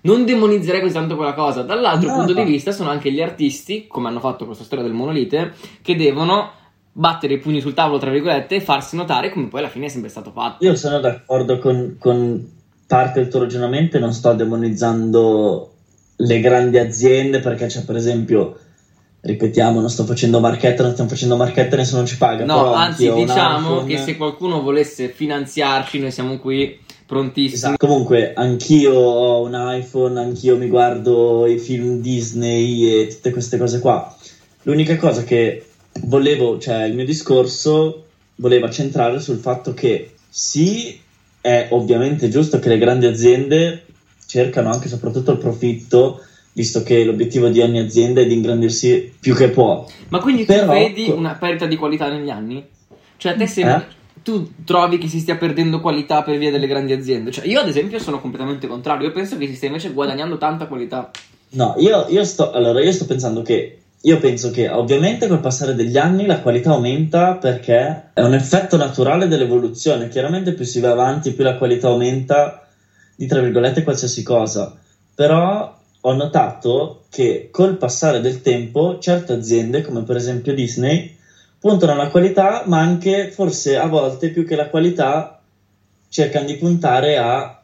non demonizzerei così tanto quella cosa. Dall'altro punto di vista sono anche gli artisti, come hanno fatto questa storia del monolite, che devono battere i pugni sul tavolo, tra virgolette, e farsi notare come poi alla fine è sempre stato fatto. Io sono d'accordo con, con parte del tuo ragionamento e non sto demonizzando le grandi aziende perché c'è per esempio, ripetiamo, non sto facendo marchetta, non stiamo facendo marchetta, nessuno ci paga. No, anzi, diciamo iPhone. che se qualcuno volesse finanziarci, noi siamo qui prontissimi. Esatto. Comunque, anch'io ho un iPhone, anch'io mi guardo i film Disney e tutte queste cose qua. L'unica cosa che volevo, cioè il mio discorso voleva centrare sul fatto che sì, è ovviamente giusto che le grandi aziende cercano anche e soprattutto il profitto, visto che l'obiettivo di ogni azienda è di ingrandirsi più che può. Ma quindi Però- tu vedi una perdita di qualità negli anni? Cioè, a te sembra. Eh? Tu trovi che si stia perdendo qualità per via delle grandi aziende? Cioè, io ad esempio sono completamente contrario. Io penso che si stia invece guadagnando tanta qualità. No, io, io sto, allora, io sto pensando che, io penso che ovviamente col passare degli anni la qualità aumenta perché è un effetto naturale dell'evoluzione. Chiaramente più si va avanti, più la qualità aumenta di, tra virgolette, qualsiasi cosa. Però ho notato che col passare del tempo certe aziende, come per esempio Disney, puntano alla qualità, ma anche forse a volte più che la qualità cercano di puntare a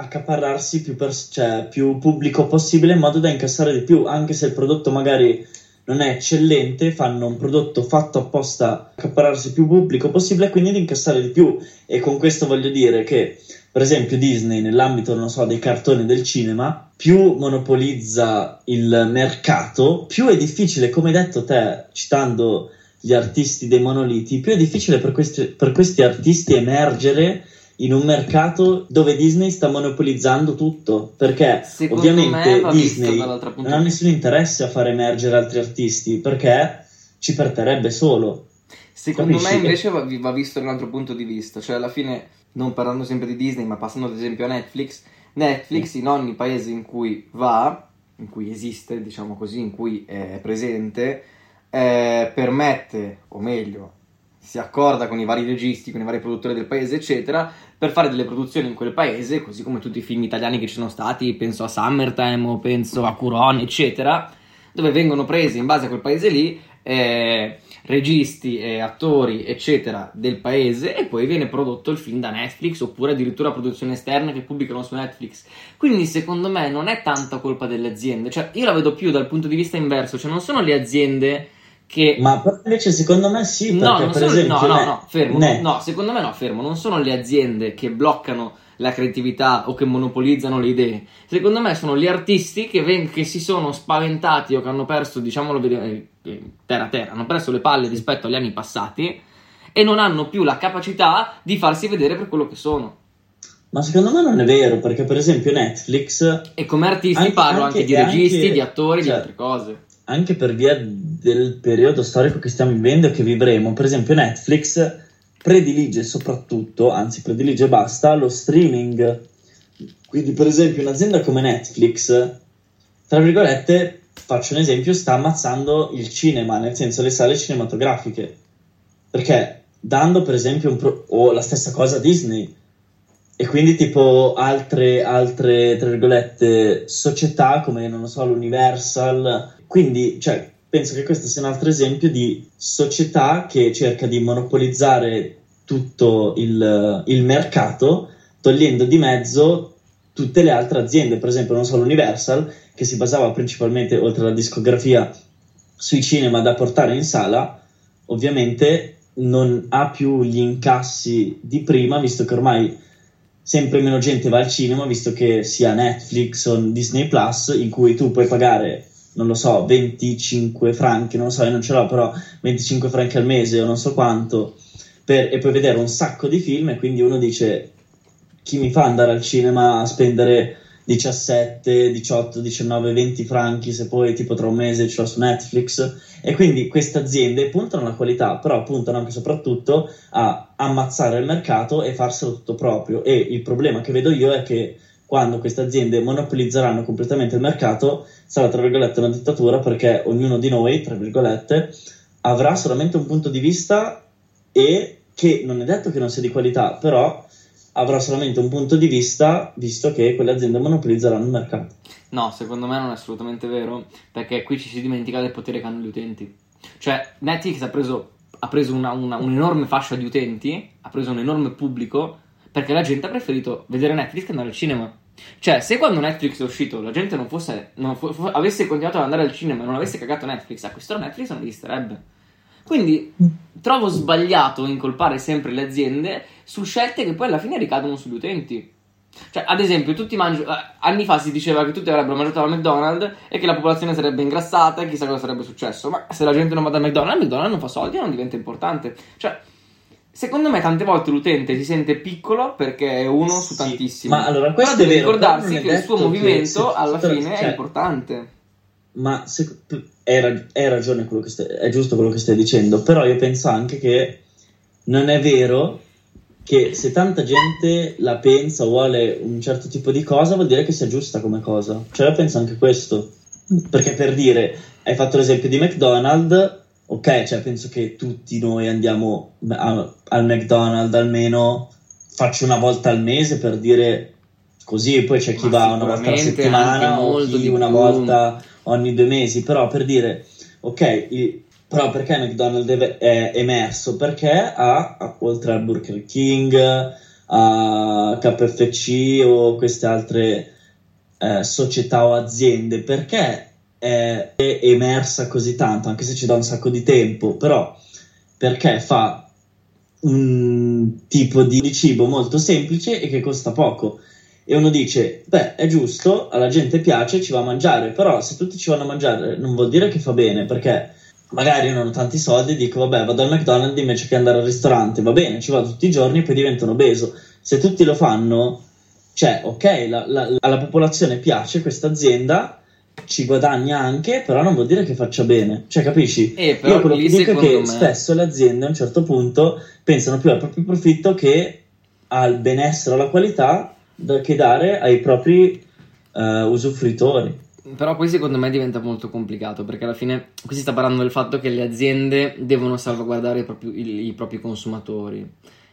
accaparrarsi più, pers- cioè, più pubblico possibile in modo da incassare di più, anche se il prodotto magari non è eccellente, fanno un prodotto fatto apposta a accaparrarsi più pubblico possibile e quindi di incassare di più. E con questo voglio dire che, per esempio, Disney nell'ambito, non so, dei cartoni del cinema, più monopolizza il mercato, più è difficile, come hai detto te, citando gli artisti dei monoliti, più è difficile per questi, per questi artisti emergere in un mercato dove Disney sta monopolizzando tutto perché Secondo me ovviamente Disney non ha nessun interesse a far emergere altri artisti perché ci perderebbe solo Secondo Capisci? me invece va, va visto da un altro punto di vista, cioè alla fine, non parlando sempre di Disney, ma passando ad esempio a Netflix, Netflix in ogni paese in cui va, in cui esiste, diciamo così, in cui è presente, eh, permette, o meglio, si accorda con i vari registi, con i vari produttori del paese, eccetera, per fare delle produzioni in quel paese, così come tutti i film italiani che ci sono stati, penso a Summertime o penso a Curon, eccetera, dove vengono presi in base a quel paese lì eh, registi e attori, eccetera, del paese e poi viene prodotto il film da Netflix oppure addirittura produzioni esterne che pubblicano su Netflix. Quindi secondo me non è tanta colpa delle aziende, cioè io la vedo più dal punto di vista inverso, cioè non sono le aziende che ma invece secondo me sì No, perché non per sono- esempio no, no, no, fermo. Net- No, secondo me no, fermo. Non sono le aziende che bloccano la creatività o che monopolizzano le idee. Secondo me sono gli artisti che, ven- che si sono spaventati o che hanno perso, diciamolo ver- eh, terra a terra, hanno perso le palle rispetto agli anni passati e non hanno più la capacità di farsi vedere per quello che sono. ma secondo me non è vero perché per esempio Netflix E come artisti Anche- parlo anche, anche- di registi, anche- di attori, di cioè, altre cose. Anche per via del periodo storico che stiamo vivendo e che vivremo per esempio Netflix predilige soprattutto anzi predilige basta lo streaming. Quindi per esempio un'azienda come Netflix tra virgolette faccio un esempio sta ammazzando il cinema nel senso le sale cinematografiche. Perché? Dando per esempio pro- o la stessa cosa a Disney. E quindi tipo altre, altre tra virgolette società come non lo so l'Universal quindi cioè penso che questo sia un altro esempio di società che cerca di monopolizzare tutto il, il mercato togliendo di mezzo tutte le altre aziende. Per esempio non so l'Universal che si basava principalmente oltre alla discografia sui cinema da portare in sala ovviamente non ha più gli incassi di prima visto che ormai sempre meno gente va al cinema visto che sia Netflix o Disney Plus in cui tu puoi pagare non lo so 25 franchi non lo so io non ce l'ho però 25 franchi al mese o non so quanto per- e puoi vedere un sacco di film e quindi uno dice chi mi fa andare al cinema a spendere 17, 18, 19, 20 franchi se poi tipo tra un mese ce l'ho su Netflix? E quindi queste aziende puntano alla qualità però puntano anche e soprattutto a ammazzare il mercato e farselo tutto proprio. E il problema che vedo io è che quando queste aziende monopolizzeranno completamente il mercato sarà tra virgolette una dittatura perché ognuno di noi tra virgolette avrà solamente un punto di vista e che non è detto che non sia di qualità però avrà solamente un punto di vista visto che quelle aziende monopolizzeranno il mercato. No, secondo me non è assolutamente vero, perché qui ci si dimentica del potere che hanno gli utenti. Cioè, Netflix ha preso, ha preso una, una, un'enorme fascia di utenti, ha preso un enorme pubblico, perché la gente ha preferito vedere Netflix che andare al cinema. Cioè, se quando Netflix è uscito la gente non fosse, non fu, fu, avesse continuato ad andare al cinema e non avesse cagato Netflix, a questo Netflix non esisterebbe. Quindi trovo sbagliato incolpare sempre le aziende su scelte che poi alla fine ricadono sugli utenti. Cioè, ad esempio, tutti mangi- eh, anni fa si diceva che tutti avrebbero mangiato al McDonald's e che la popolazione sarebbe ingrassata e chissà cosa sarebbe successo. Ma se la gente non va dal McDonald's, McDonald's non fa soldi e non diventa importante. Cioè, secondo me tante volte l'utente si sente piccolo perché è uno su tantissimi. Ma allora, questo Però è deve vero, ricordarsi è che il suo movimento alla cioè, fine è importante. Ma se- hai, rag- hai ragione quello che stai, è giusto quello che stai dicendo, però io penso anche che non è vero che se tanta gente la pensa o vuole un certo tipo di cosa, vuol dire che sia giusta come cosa. Cioè, io penso anche questo. Perché per dire, hai fatto l'esempio di McDonald's, ok, cioè penso che tutti noi andiamo a- al McDonald's almeno faccio una volta al mese per dire così, poi c'è chi Ma va una volta alla settimana o chi di una più. volta ogni due mesi, però per dire, ok, i- però perché McDonald's è emerso? Perché ha, ha, oltre al Burger King, a KFC o queste altre eh, società o aziende, perché è, emersa così tanto, anche se ci dà un sacco di tempo, però perché fa un tipo di, cibo molto semplice e che costa poco. E uno dice, beh, è giusto, alla gente piace, ci va a mangiare, però se tutti ci vanno a mangiare non vuol dire che fa bene, perché magari non ho tanti soldi e dico, vabbè, vado al McDonald's invece che andare al ristorante, va bene, ci vado tutti i giorni e poi divento obeso. Se tutti lo fanno, cioè, ok, la- la- alla popolazione piace questa azienda, ci guadagna anche, però non vuol dire che faccia bene. Cioè, capisci? Eh, però Io quello che dico è che me- spesso le aziende a un certo punto pensano più al proprio profitto che al benessere, alla qualità da- che dare ai propri eh, usufruitori. Però qui secondo me diventa molto complicato perché alla fine qui si sta parlando del fatto che le aziende devono salvaguardare i propri, i- i propri consumatori.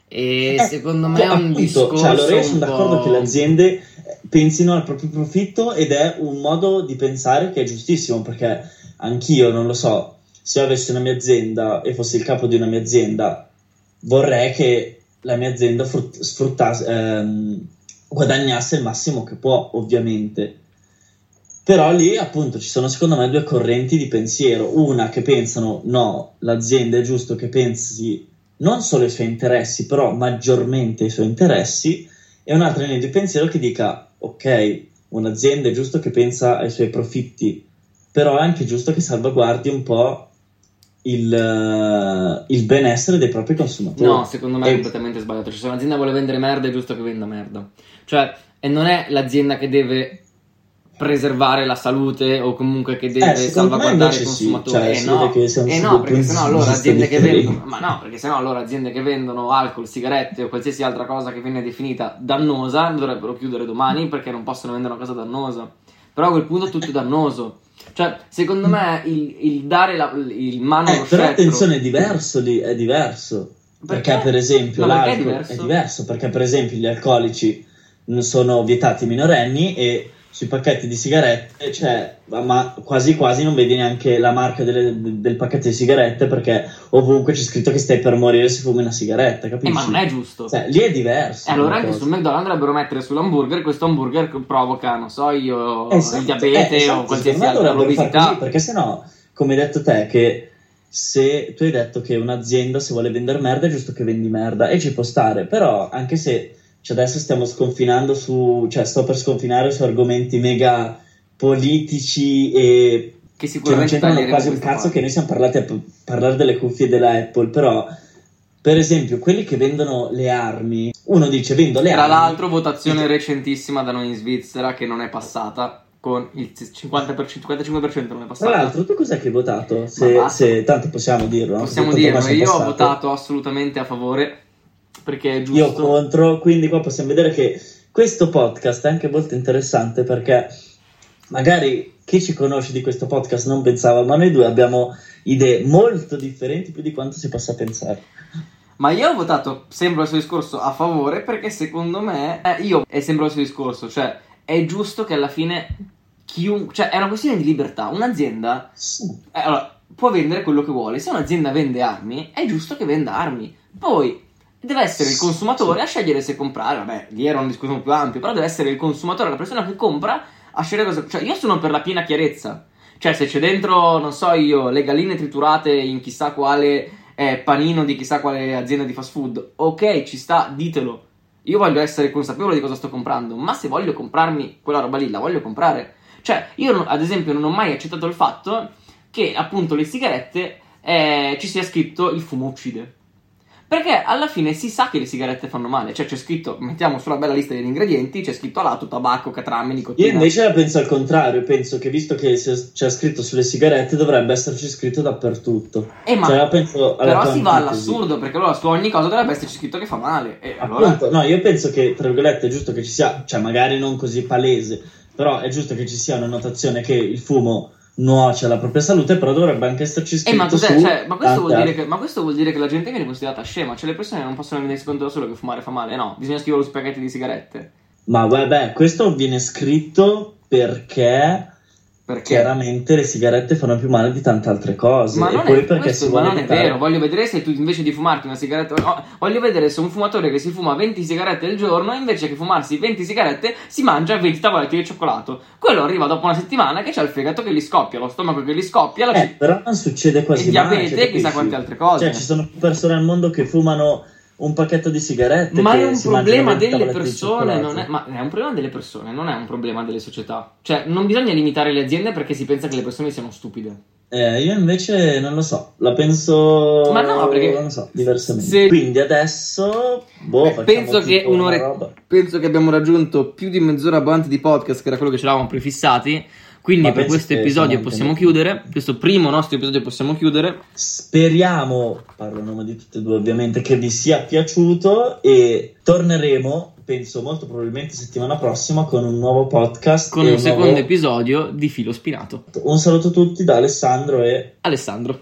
E Eh, secondo me è un appunto, discorso. cioè, allora io sono d'accordo che le aziende eh, pensino al proprio profitto ed è un modo di pensare che è giustissimo perché anch'io non lo so se io avessi una mia azienda e fossi il capo di una mia azienda vorrei che la mia azienda frut- sfruttasse ehm, guadagnasse il massimo che può ovviamente però lì appunto ci sono secondo me due correnti di pensiero una che pensano no l'azienda è giusto che pensi non solo ai suoi interessi, però maggiormente ai suoi interessi, e un'altra linea di pensiero che dica: ok, un'azienda è giusto che pensa ai suoi profitti, però è anche giusto che salvaguardi un po' il, eh, il benessere dei propri consumatori. No, secondo me è E- completamente sbagliato. Cioè, se un'azienda vuole vendere merda, è giusto che venda merda. Cioè, e non è l'azienda che deve preservare la salute o comunque che deve Eh, salvaguardare i invece sì, consumatori. cioè, eh si no, eh no perché sennò allora [LAUGHS] aziende che vendono, ma no, perché sennò allora aziende che vendono alcol, sigarette o qualsiasi altra cosa che viene definita dannosa dovrebbero chiudere domani perché non possono vendere una cosa dannosa. Però a quel punto tutto è dannoso. Cioè, secondo me il, il dare la, il mano Eh, allo però scettro attenzione, è diverso lì, è diverso. Perché, Perché? per esempio Ma perché è l'alcol diverso? è diverso, perché per esempio gli alcolici sono vietati minorenni e sui pacchetti di sigarette c'è, ma- quasi quasi non vedi neanche la marca delle- de- del pacchetto di sigarette perché ovunque c'è scritto che stai per morire se fumi una sigaretta, Eh, capisci? ma non è giusto. Cioè, lì è diverso. E allora come anche cosa. sul McDonald's dovrebbero mettere sull'hamburger questo hamburger che provoca, non so io, Esatto, il diabete eh, esatto, o qualsiasi altra obesità. perché sennò, come hai detto te, che se tu hai detto che un'azienda se vuole vendere merda è giusto che vendi merda e ci può stare, però anche se cioè, adesso stiamo sconfinando su, cioè sto per sconfinare su argomenti mega politici e Che che non sicuramente c'entrano quasi un cazzo parte. che noi siamo parlati a p- parlare delle cuffie della Apple, però per esempio, quelli che vendono le armi, uno dice vendo le Tra armi. l'altro, votazione recentissima da noi in Svizzera che non è passata. Con il 50%, 55% non è Tra passata. l'altro, tu cos'è che hai votato? Se, se- tanto possiamo dirlo. Possiamo dirlo, io ho passato. votato assolutamente a favore perché è giusto. Io contro, quindi qua possiamo vedere che questo podcast è anche molto interessante perché magari chi ci conosce di questo podcast non pensava, ma noi due abbiamo idee molto differenti più di quanto si possa pensare. Ma io ho votato, sembra il suo discorso, a favore perché secondo me, eh, io, è sempre il suo discorso, cioè è giusto che alla fine chiunque, cioè è una questione di libertà, un'azienda eh, allora, può vendere quello che vuole, se un'azienda vende armi è giusto che venda armi, poi deve essere il consumatore a scegliere se comprare, vabbè, lì era una discussione più ampia, però deve essere il consumatore, la persona che compra a scegliere cosa, cioè io sono per la piena chiarezza, cioè se c'è dentro, non so io, le galline triturate in chissà quale eh, panino di chissà quale azienda di fast food, ok, ci sta, ditelo. Io voglio essere consapevole di cosa sto comprando, ma se voglio comprarmi quella roba lì, la voglio comprare. Cioè, io ad esempio non ho mai accettato il fatto che appunto le sigarette eh, ci sia scritto il fumo uccide. Perché alla fine si sa che le sigarette fanno male, cioè c'è scritto, mettiamo sulla bella lista degli ingredienti, c'è scritto a lato tabacco, catrame, nicotina. Io invece la penso al contrario, penso che visto che c'è scritto sulle sigarette dovrebbe esserci scritto dappertutto. Eh, ma- Cioè, Però si va all'assurdo, perché allora su ogni cosa dovrebbe esserci scritto che fa male. E allora... Appunto, no, io penso che, tra virgolette, è giusto che ci sia, cioè magari non così palese, però è giusto che ci sia una notazione che il fumo nuoce alla propria salute, però dovrebbe anche esserci Eh, scritto ma, cos'è? su Cioè, ma, questo che, ma questo vuol dire che la gente viene considerata scema, cioè le persone non possono rendersi conto da solo che fumare fa male, no, bisogna scriverlo su pacchetti di sigarette. Ma vabbè, questo viene scritto perché, chiaramente le sigarette fanno più male di tante altre cose. Ma e non, poi è, perché questo, si ma non è vero, voglio vedere se tu invece di fumarti una sigaretta, oh, voglio vedere se un fumatore che si fuma 20 sigarette al giorno, invece che fumarsi 20 sigarette, si mangia 20 tavoletti di cioccolato. Quello arriva dopo una settimana che c'ha il fegato che gli scoppia, lo stomaco che gli scoppia, la Eh, però non succede quasi il mai. diabete cioè, e chissà capisci? quante altre cose. Cioè, ci sono persone al mondo che fumano un pacchetto di sigarette. Ma è un problema mangiano 20 delle persone, non è, ma è un problema delle persone, non è un problema delle società. Cioè, non bisogna limitare le aziende perché si pensa che le persone siano stupide. Eh, io invece non lo so, la penso. Ma no, perché non lo so, diversamente. se- Quindi adesso. Boh, facciamo Penso che un'ora. Penso che abbiamo raggiunto più di mezz'ora avanti di podcast, che era quello che ci eravamo prefissati. Quindi Ma per questo episodio siamo possiamo anche- chiudere. Questo primo nostro episodio possiamo chiudere. Speriamo, parlo a nome di tutte e due ovviamente, che vi sia piaciuto e torneremo, penso molto probabilmente settimana prossima, con un nuovo podcast. Con un secondo nuovo- episodio di Filo Spinato. Un saluto a tutti da Alessandro e Alessandro.